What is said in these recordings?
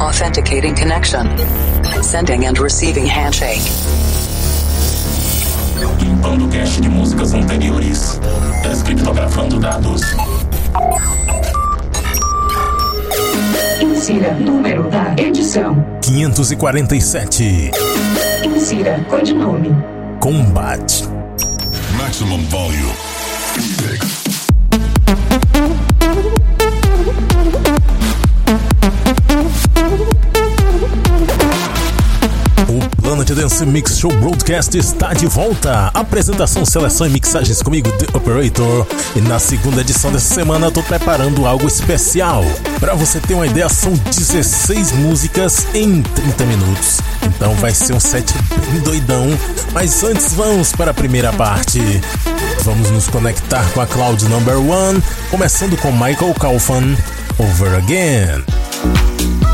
Authenticating connection. Sending and receiving handshake. Limpando cache de músicas anteriores. Descriptografando dados. Insira número da edição: 547. Insira codinome: Combate. Maximum volume. Hot Dance Mix Show Broadcast está de volta. Apresentação, seleção e mixagens comigo, The Operator. E na segunda edição dessa semana estou preparando algo especial. Para você ter uma ideia, são 16 músicas em 30 minutos. Então vai ser um set bem doidão. Mas antes vamos para a primeira parte. Vamos nos conectar com a Cloud Number One, começando com Michael Kaufman, Over Again.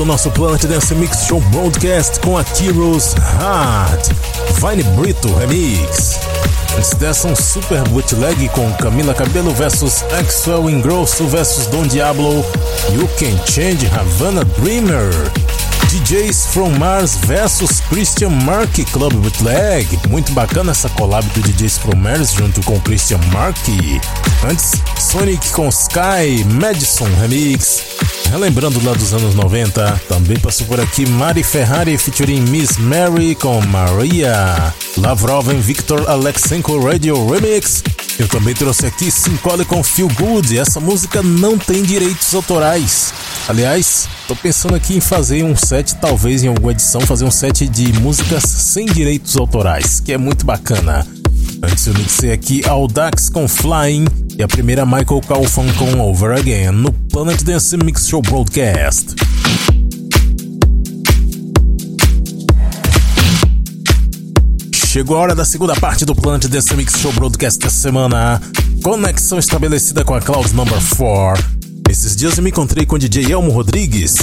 Do nosso Planet Dance Mix Show Broadcast com a Heroes Heart, Vine Brito Remix. Antes dessa, um super bootleg com Camila Cabello versus Axel Ingrosso versus Don Diablo, You Can Change Havana Dreamer. DJs from Mars versus Christian Mark Club Bootleg. Muito bacana essa collab do DJs from Mars junto com Christian Mark. Antes, Sonic com Sky, Madison Remix. Relembrando lá dos anos 90, também passou por aqui Mari Ferrari featuring Miss Mary com Maria. Lavrov em Victor Alexenko Radio Remix. Eu também trouxe aqui Syncole com Feel Good. Essa música não tem direitos autorais. Aliás, tô pensando aqui em fazer um set, talvez em alguma edição, fazer um set de músicas sem direitos autorais, que é muito bacana. Antes eu mixei aqui Audax com Flying e a primeira Michael Calfan com Over Again no Planet Dance Mix Show Broadcast. Chegou a hora da segunda parte do Planet Dance Mix Show Broadcast dessa semana. Conexão estabelecida com a Cloud Number 4. Esses dias eu me encontrei com o DJ Elmo Rodrigues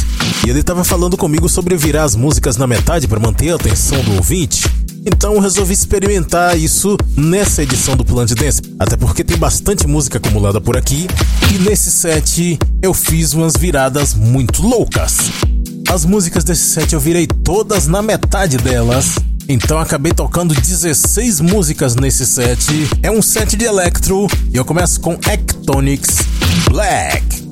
e ele estava falando comigo sobre virar as músicas na metade para manter a atenção do ouvinte. Então resolvi experimentar isso nessa edição do Planet Dance, até porque tem bastante música acumulada por aqui e nesse set eu fiz umas viradas muito loucas. As músicas desse set eu virei todas na metade delas. Então acabei tocando 16 músicas nesse set. É um set de electro e eu começo com Ectonics Black.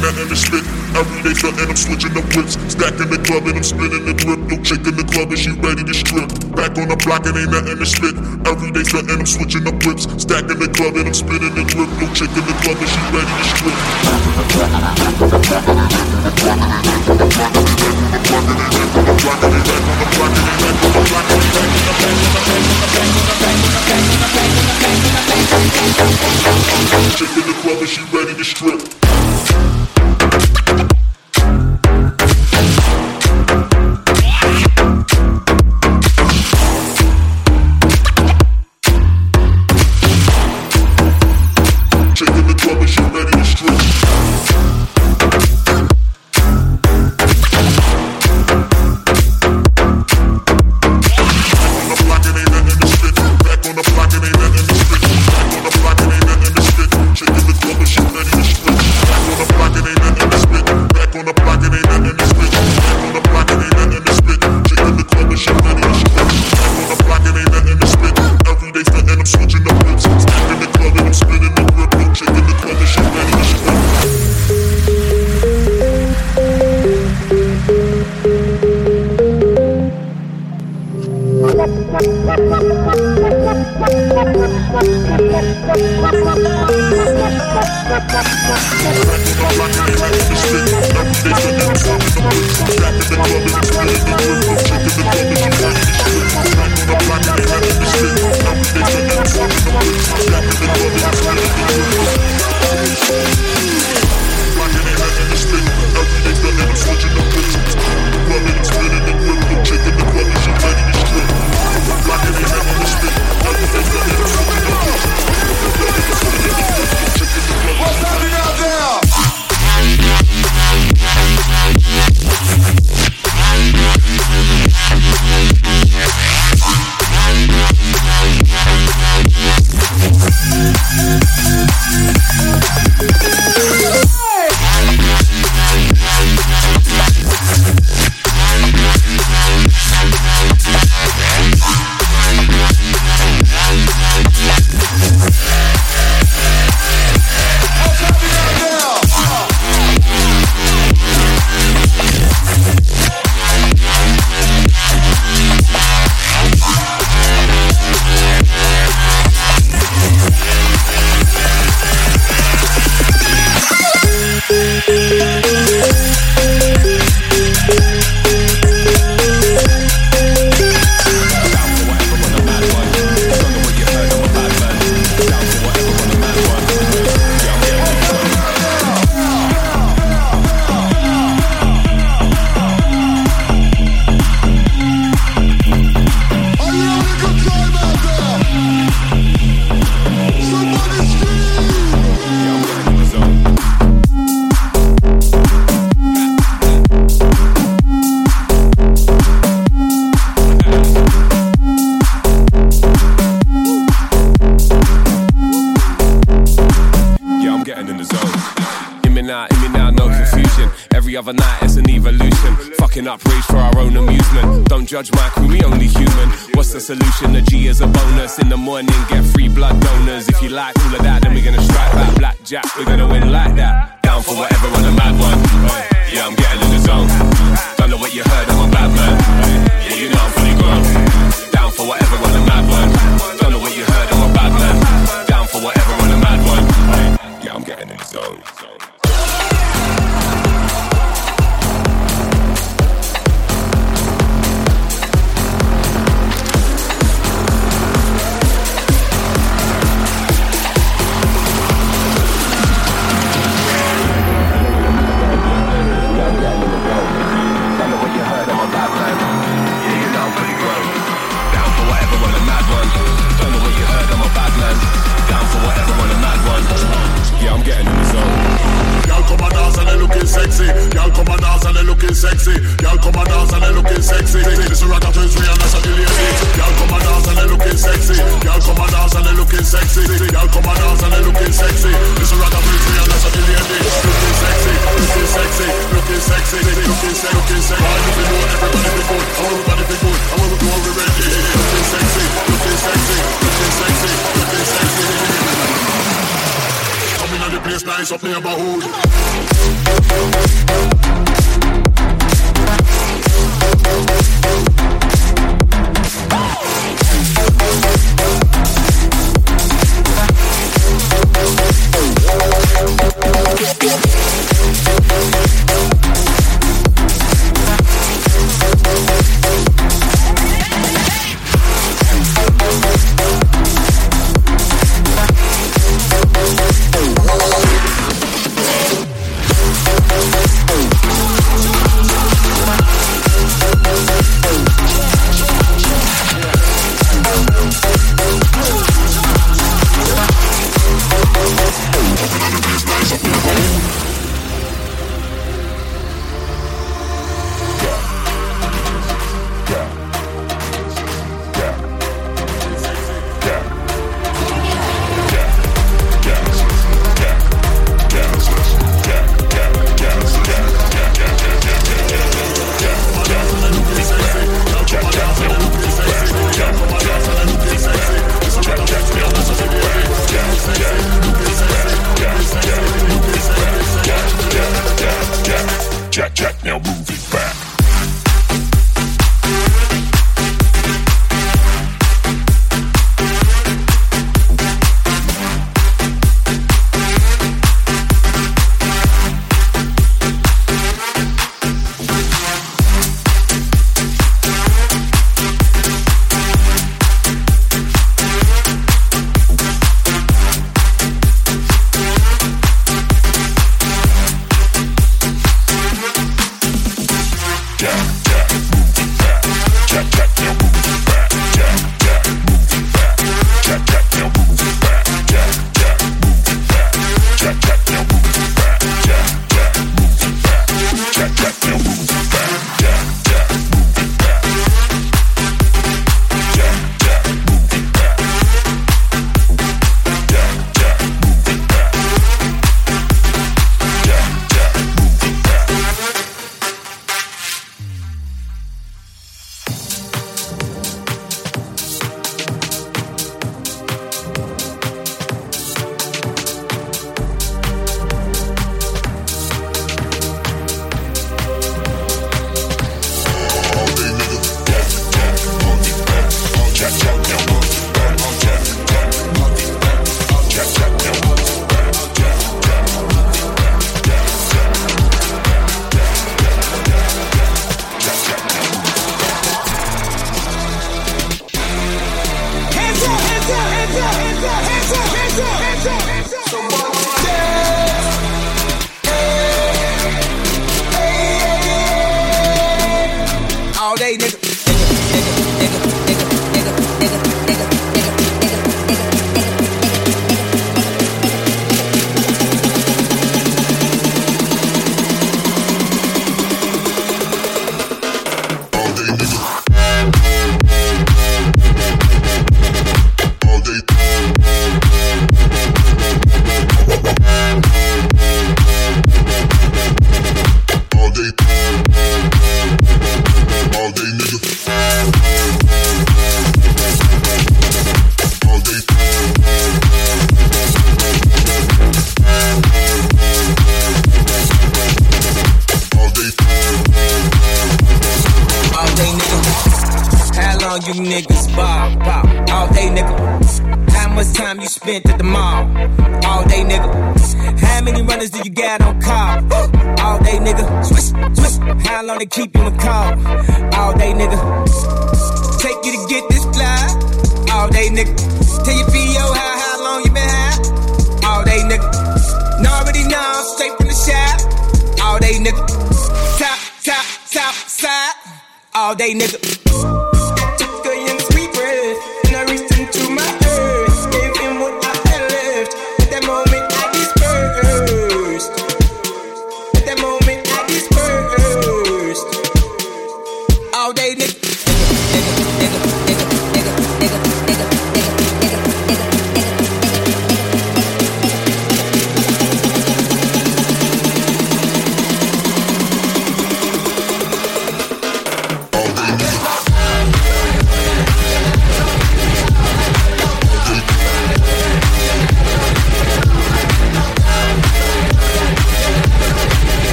Nothing to spit. Every day something, I'm switching up whips. Stacking the club and I'm spinning the grip. No chick in the club and she ready to strip. Back on the block and ain't nothing to spit. Every day something, I'm switching up whips. Stacking the club and I'm spinning the grip. No chick in the club and she ready to strip. Chick in the club and she ready to strip. Club and she ready to strip.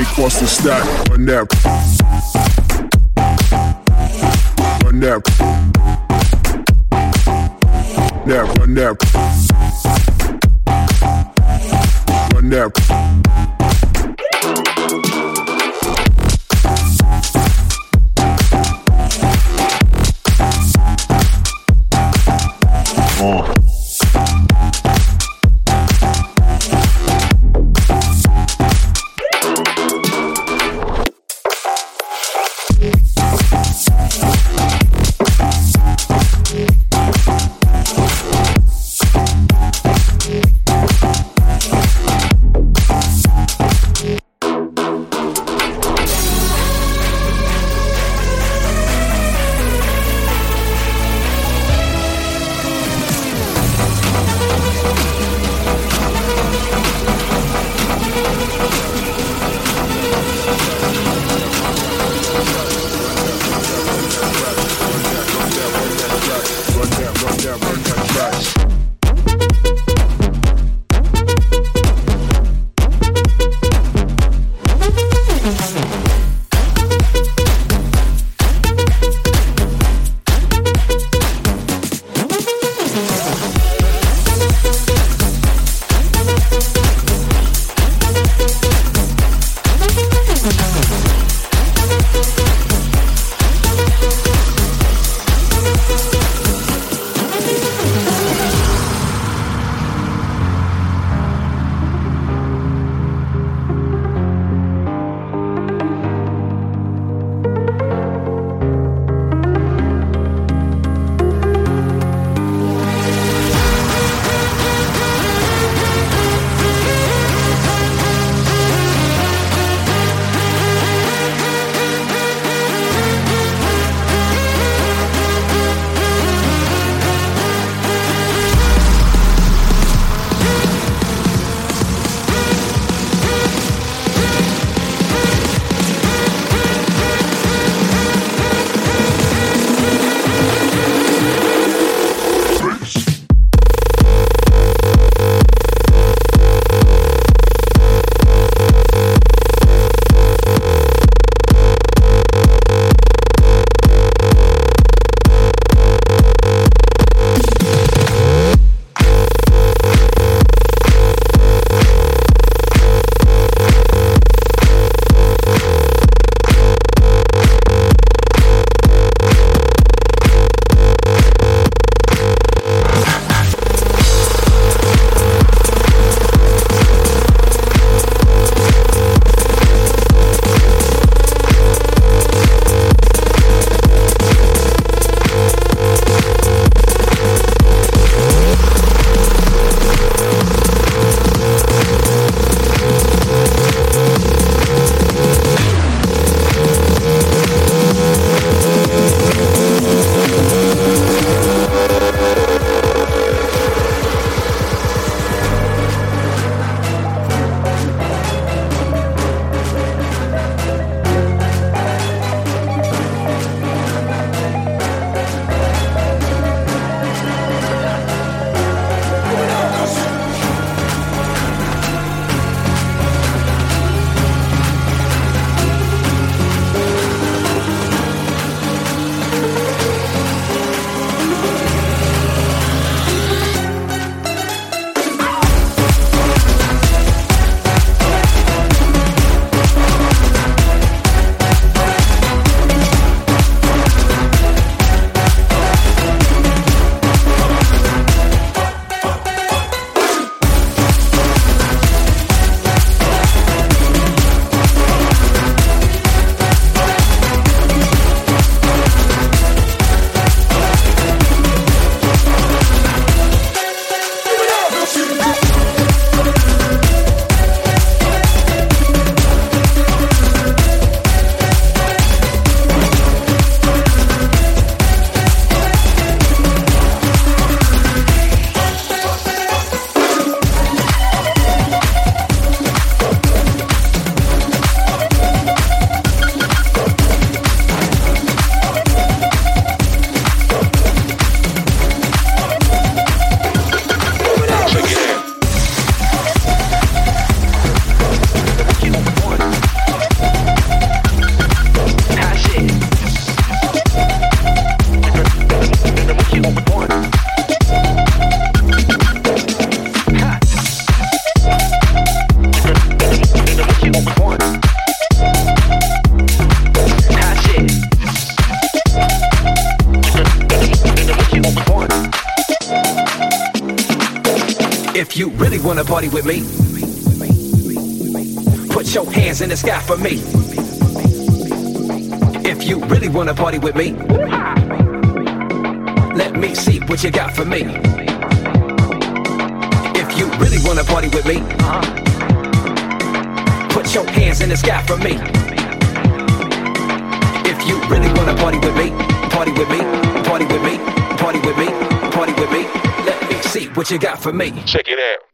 They cost a stack. Run that. Run that. That, run that. Run that. see what you got for me. Check it out.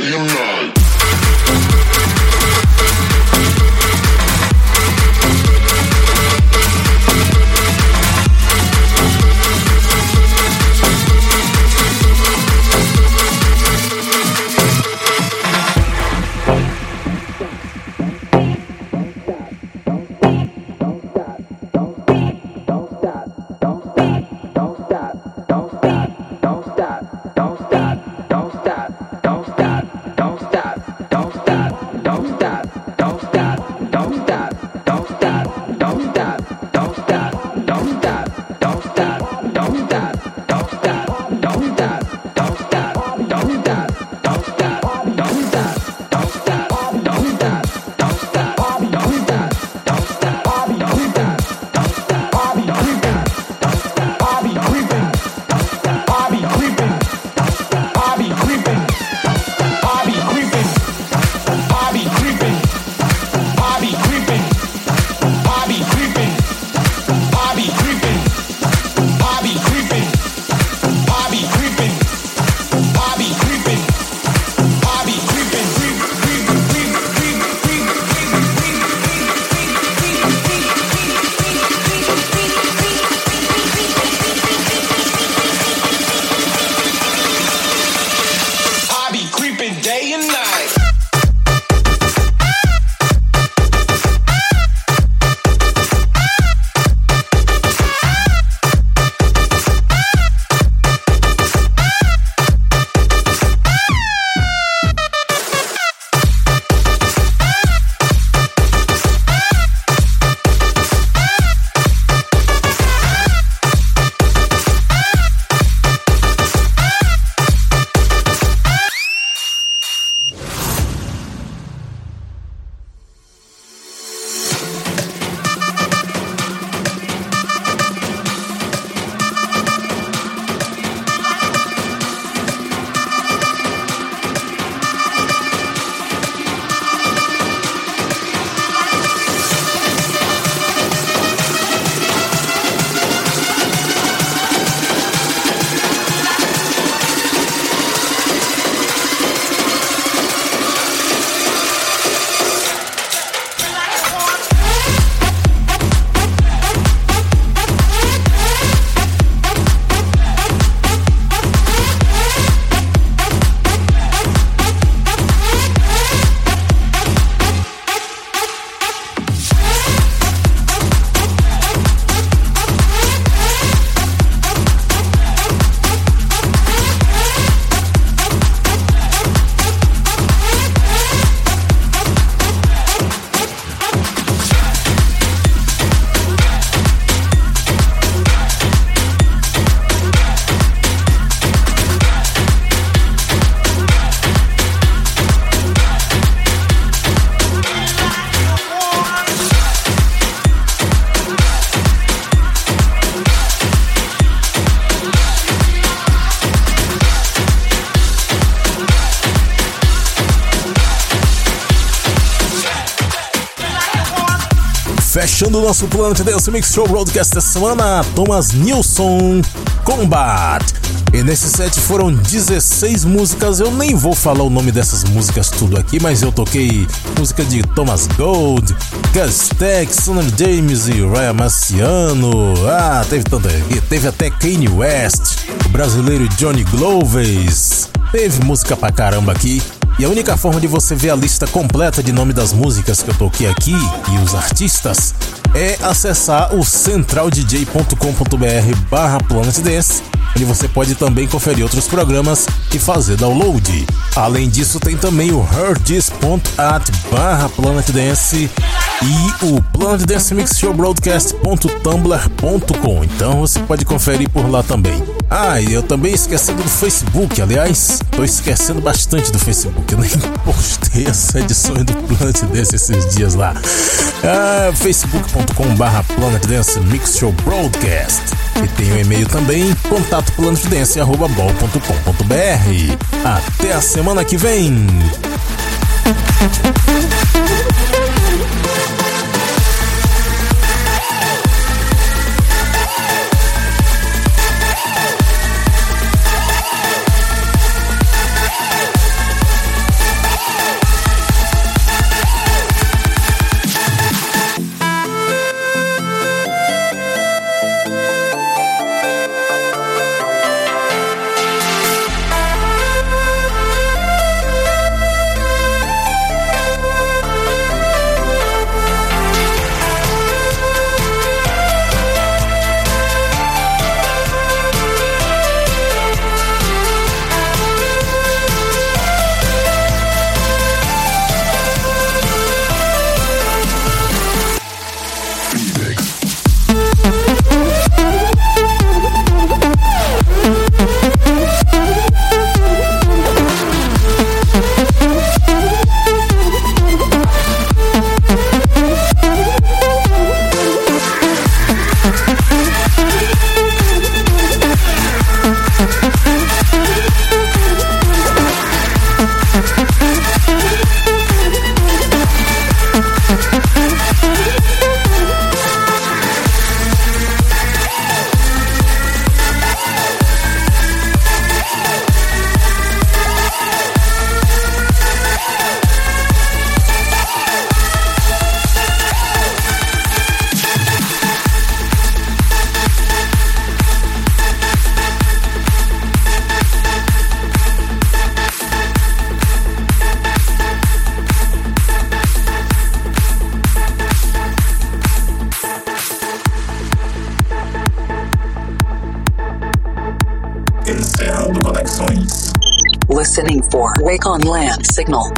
let him know. Fechando o nosso Planet Dance Mix Show Broadcast dessa semana, Thomas Nilsson Combat. E nesse set foram 16 músicas. Eu nem vou falar o nome dessas músicas tudo aqui, mas eu toquei música de Thomas Gold, Gus Tech, Son of James e Ryan Marciano. Ah, teve tanta. Teve até Kanye West, o brasileiro Johnny Gloves. Teve música pra caramba aqui. E a única forma de você ver a lista completa de nome das músicas que eu toquei aqui e os artistas é acessar o centraldj.com.br barra Planet Dance, onde você pode também conferir outros programas e fazer download. Além disso, tem também o heartis.at barra Planet Dance e o Planet Dance Mix Show Broadcast.tumblr.com. Então você pode conferir por lá também. Ah, e eu também esquecendo do Facebook, aliás, tô esquecendo bastante do Facebook. Eu nem postei as edições do Planet Dance esses dias lá. Ah, facebook.com barra Planet Dance Mix Show Broadcast. E tem o um e-mail também, contato planetdance.bol.com.br. Até a semana que vem! On Land signal.